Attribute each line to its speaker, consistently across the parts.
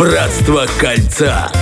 Speaker 1: Братство кольца.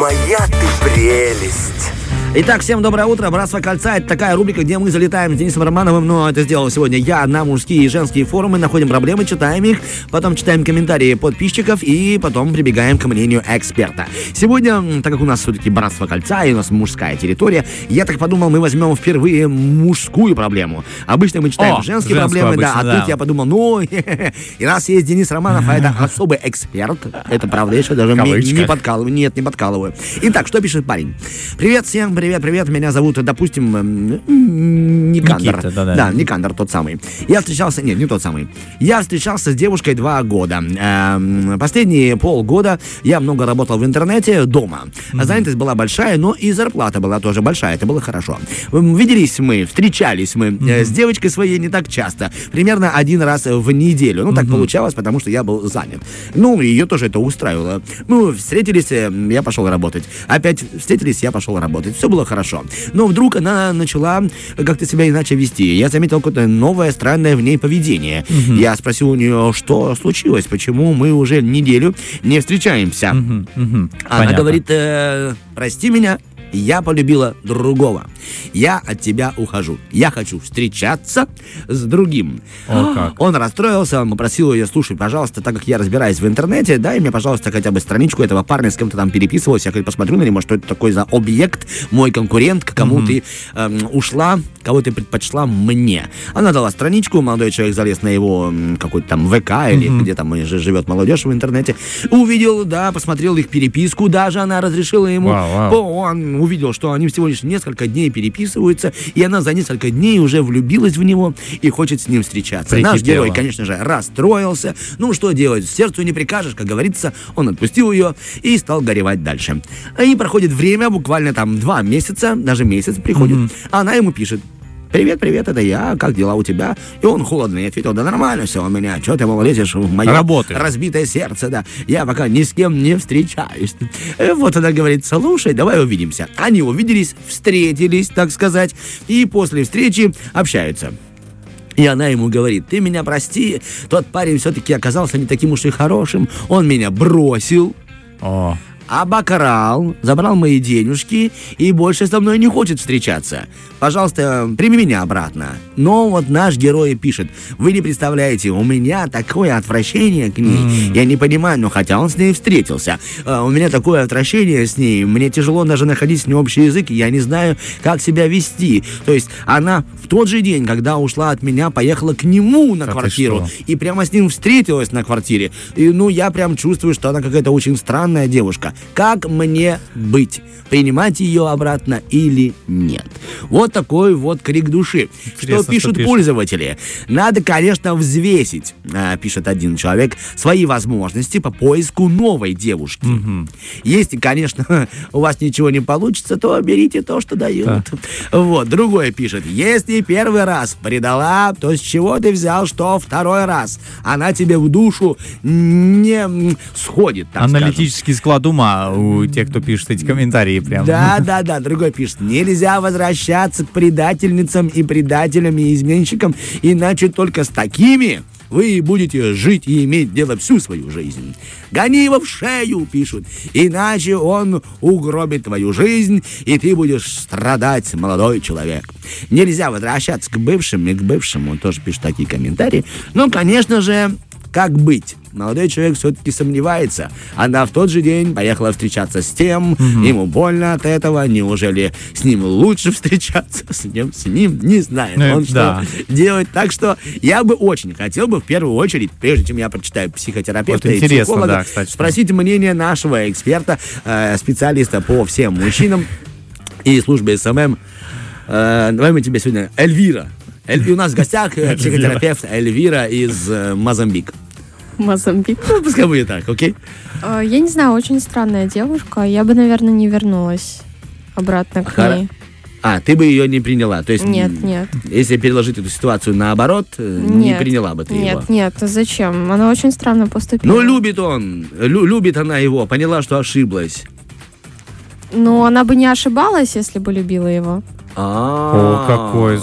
Speaker 1: Моя ты прелесть.
Speaker 2: Итак, всем доброе утро. Братство кольца это такая рубрика, где мы залетаем с Денисом Романовым. Но это сделал сегодня я на мужские и женские форумы, находим проблемы, читаем их, потом читаем комментарии подписчиков и потом прибегаем к мнению эксперта. Сегодня, так как у нас все-таки братство кольца и у нас мужская территория, я так подумал, мы возьмем впервые мужскую проблему. Обычно мы читаем
Speaker 3: О,
Speaker 2: женские проблемы, да,
Speaker 3: обычно,
Speaker 2: а
Speaker 3: да.
Speaker 2: тут я подумал, ну, и раз есть Денис Романов, а это особый эксперт, это правда, я еще даже не, подкалываю, нет, не подкалываю. Итак, что пишет парень? Привет всем, привет, привет, меня зовут, допустим, м, Никандр.
Speaker 3: Никита, да-да.
Speaker 2: Да, Никандр тот самый. Я встречался, нет, не тот самый. Я встречался с девушкой два года. Эм, Последние полгода я много работал в интернете дома. Занятость была большая, но и зарплата была тоже большая, это было хорошо. М, Виделись мы, встречались мы э, с девочкой своей не так часто, примерно один раз в неделю. Ну, так получалось, потому что я был занят. Ну, ее тоже это устраивало. Мы встретились, э, я пошел работать. Опять встретились, я пошел работать. Все было хорошо. Но вдруг она начала как-то себя иначе вести. Я заметил какое-то новое, странное в ней поведение. Я спросил у нее, что случилось, почему мы уже неделю не встречаемся.
Speaker 3: Мгм, мгм.
Speaker 2: Она
Speaker 3: Понятно.
Speaker 2: говорит, «Э, прости меня, я полюбила другого. Я от тебя ухожу. Я хочу встречаться с другим.
Speaker 3: О, как.
Speaker 2: Он расстроился, он попросил ее, слушай, пожалуйста, так как я разбираюсь в интернете, дай мне, пожалуйста, хотя бы страничку этого парня, с кем ты там переписывалась, я хоть посмотрю на него, что это такой за объект, мой конкурент, к кому ты эм, ушла, кого ты предпочла мне. Она дала страничку, молодой человек залез на его какой-то там ВК или где там живет молодежь в интернете, увидел, да, посмотрел их переписку, даже она разрешила ему,
Speaker 3: вау.
Speaker 2: По- он увидел, что они всего лишь несколько дней переписываются, и она за несколько дней уже влюбилась в него и хочет с ним встречаться. Наш
Speaker 3: Прикипела.
Speaker 2: герой, конечно же, расстроился. Ну, что делать? Сердцу не прикажешь, как говорится. Он отпустил ее и стал горевать дальше. И проходит время, буквально там два месяца, даже месяц приходит. А она ему пишет. Привет, привет, это я, как дела у тебя? И он холодно ответил, да нормально все у меня, что ты, лезешь в мое
Speaker 3: Работаю.
Speaker 2: разбитое сердце, да. Я пока ни с кем не встречаюсь. Э, Вот она говорит, слушай, давай увидимся. Они увиделись, встретились, так сказать, и после встречи общаются. И она ему говорит, ты меня прости, тот парень все-таки оказался не таким уж и хорошим, он меня бросил,
Speaker 3: О,
Speaker 2: обокрал, забрал мои денежки и больше со мной не хочет встречаться. Пожалуйста, прими меня обратно. Но вот наш герой пишет, вы не представляете, у меня такое отвращение к ней. Я не понимаю, но хотя он с ней встретился, а, у меня такое отвращение с ней, мне тяжело даже находить с ней общий язык, и я не знаю, как себя вести. То есть она в тот же день, когда ушла от меня, поехала к нему на
Speaker 3: ты
Speaker 2: квартиру и прямо с ним встретилась на квартире. И, ну, я прям чувствую, что она какая-то очень странная девушка. Как мне быть? Принимать ее обратно или нет? Вот такой вот крик души.
Speaker 3: Интересно,
Speaker 2: что
Speaker 3: что
Speaker 2: пишут
Speaker 3: пишут.
Speaker 2: пользователи? Надо, конечно, взвесить, а, пишет один человек, свои возможности по поиску новой девушки. Если, конечно, у вас ничего не получится, то берите то, что дают. Вот, другой пишет, если первый раз предала, то с чего ты взял, что второй раз? Она тебе в душу не сходит, так скажем.
Speaker 3: аналитический склад ума у тех, кто пишет эти комментарии прям.
Speaker 2: Да, да, да, другой пишет. Нельзя возвращаться к предательницам и предателям и изменщикам, иначе только с такими вы будете жить и иметь дело всю свою жизнь. Гони его в шею, пишут, иначе он угробит твою жизнь, и ты будешь страдать, молодой человек. Нельзя возвращаться к бывшим и к бывшему, он тоже пишет такие комментарии. Ну, конечно же, как быть? Молодой человек все-таки сомневается. Она в тот же день поехала встречаться с тем, ему больно от этого, неужели с ним лучше встречаться, с ним, с ним, не знает
Speaker 3: Ну,
Speaker 2: он,
Speaker 3: да.
Speaker 2: что делать. Так что я бы очень хотел бы в первую очередь, прежде чем я прочитаю психотерапевта
Speaker 3: Вот
Speaker 2: и психолога,
Speaker 3: да, кстати.
Speaker 2: спросить мнение нашего эксперта, э, специалиста по всем мужчинам и службе SMM. Э, давай мы тебе сегодня Эльвира. Эль- у нас в гостях э, психотерапевт Эльвира из э, Мозамбик.
Speaker 4: Мозамбик.
Speaker 2: Ну, пускай будет так, окей?
Speaker 4: Э, Я не знаю, очень странная девушка. Я бы, наверное, не вернулась обратно к
Speaker 2: Хара-
Speaker 4: ней.
Speaker 2: А, ты бы ее не приняла. То есть,
Speaker 4: Нет, нет.
Speaker 2: если переложить эту ситуацию наоборот, э, не
Speaker 4: Нет.
Speaker 2: приняла бы ты его.
Speaker 4: Нет, нет, зачем? Она очень странно поступила.
Speaker 2: Ну, любит он, лю- любит она его, поняла, что ошиблась.
Speaker 4: Ну, она бы не ошибалась, если бы любила его.
Speaker 2: А.
Speaker 3: О, какой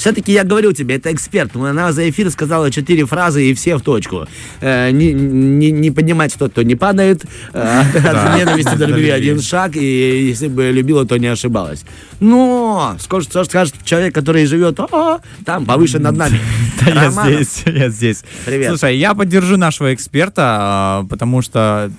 Speaker 2: Все-таки я говорю тебе, это эксперт. Она за эфир сказала четыре фразы и все в точку. Э, не, не, не поднимать тот, кто не падает. Э, от ненависти до любви один шаг. И если бы любила, то не ошибалась. Но, скажет, что скажет человек, который живет «А, там, повыше над нами.
Speaker 3: Да я здесь, я здесь.
Speaker 2: Привет.
Speaker 3: Слушай, я поддержу нашего эксперта, а, потому что,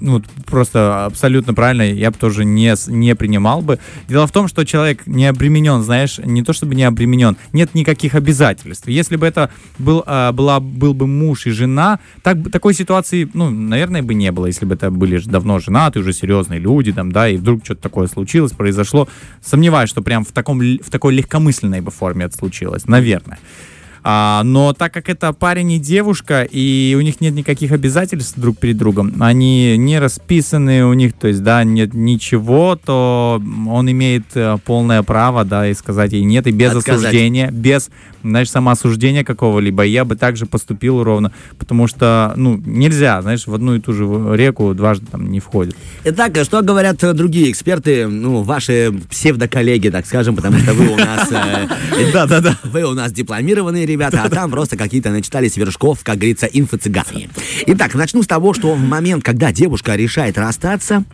Speaker 3: ну, просто абсолютно правильно, я бы тоже не, не принимал бы. Дело в том, что человек не обременен, знаешь, не то чтобы не обременен, нет никаких обязательств. Если бы это был, а, была, был бы муж и жена, так, такой ситуации, ну, наверное, бы не было, если бы это были давно женаты, уже серьезные люди, там, да, и вдруг что-то такое случилось, произошло. Сомневаюсь, что прям в, таком, в такой легкомысленной бы форме это случилось, наверное. А, но так как это парень и девушка, и у них нет никаких обязательств друг перед другом, они не расписаны у них, то есть, да, нет ничего, то он имеет э, полное право, да, и сказать ей нет, и без
Speaker 2: Отказать.
Speaker 3: осуждения, без, знаешь, самоосуждения какого-либо. Я бы также поступил ровно, потому что, ну, нельзя, знаешь, в одну и ту же реку дважды там не входит.
Speaker 2: Итак, что говорят э, другие эксперты, ну, ваши псевдоколлеги, так скажем, потому что вы у нас... Да-да-да. Вы у нас дипломированные ребята, а там просто какие-то начитались вершков, как говорится, инфо-цыгане. Итак, начну с того, что в момент, когда девушка решает расстаться,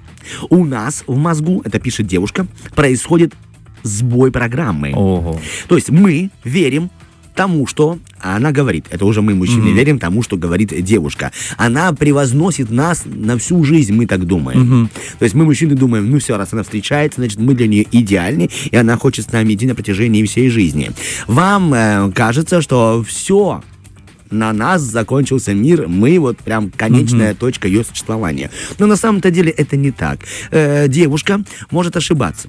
Speaker 2: у нас в мозгу, это пишет девушка, происходит сбой программы.
Speaker 3: Ого.
Speaker 2: То есть мы верим тому, что она говорит. Это уже мы, мужчины, верим тому, что говорит девушка. Она превозносит нас на всю жизнь, мы так думаем. То есть мы, мужчины, думаем, ну все, раз она встречается, значит, мы для нее идеальны, и она хочет с нами идти на протяжении всей жизни. Вам э, кажется, что все на нас закончился мир, мы вот прям конечная точка ее существования. Но на самом-то деле это не так. Э, девушка может ошибаться.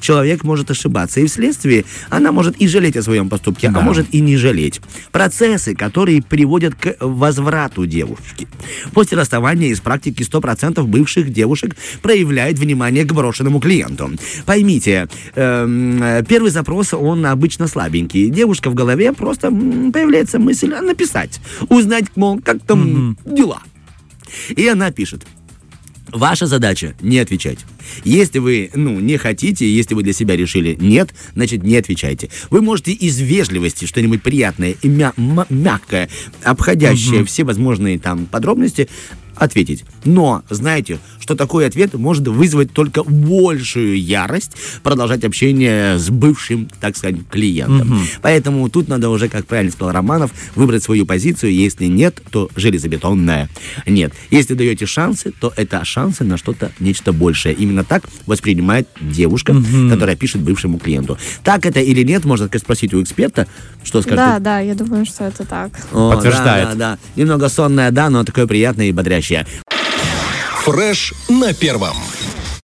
Speaker 2: Человек может ошибаться, и вследствие она может и жалеть о своем поступке,
Speaker 3: Да.
Speaker 2: а может и не жалеть. Процессы, которые приводят к возврату девушки. После расставания из практики 100% бывших девушек проявляют внимание к брошенному клиенту. Поймите, эм, первый запрос, он обычно слабенький. Девушка в голове просто появляется мысль а, написать, узнать, мол, как там дела. И она пишет. Ваша задача не отвечать. Если вы, ну, не хотите, если вы для себя решили нет, значит, не отвечайте. Вы можете из вежливости что-нибудь приятное и мя- мягкое, обходящее все возможные там подробности, ответить. Но знаете, что такой ответ может вызвать только большую ярость продолжать общение с бывшим, так сказать, клиентом. Поэтому тут надо уже, как правильно сказал Романов, выбрать свою позицию. Если нет, то железобетонная. Нет. Если даете шансы, то это шансы на что-то, нечто большее. Именно так воспринимает девушка, которая пишет бывшему клиенту. Так это или нет, можно так спросить у эксперта, что скажет.
Speaker 4: Да, да, я думаю, что это так.
Speaker 2: О,
Speaker 3: Подтверждает.
Speaker 2: Да, да, да. Немного сонная, да, но такое приятное и бодрящее.
Speaker 5: Фреш на первом.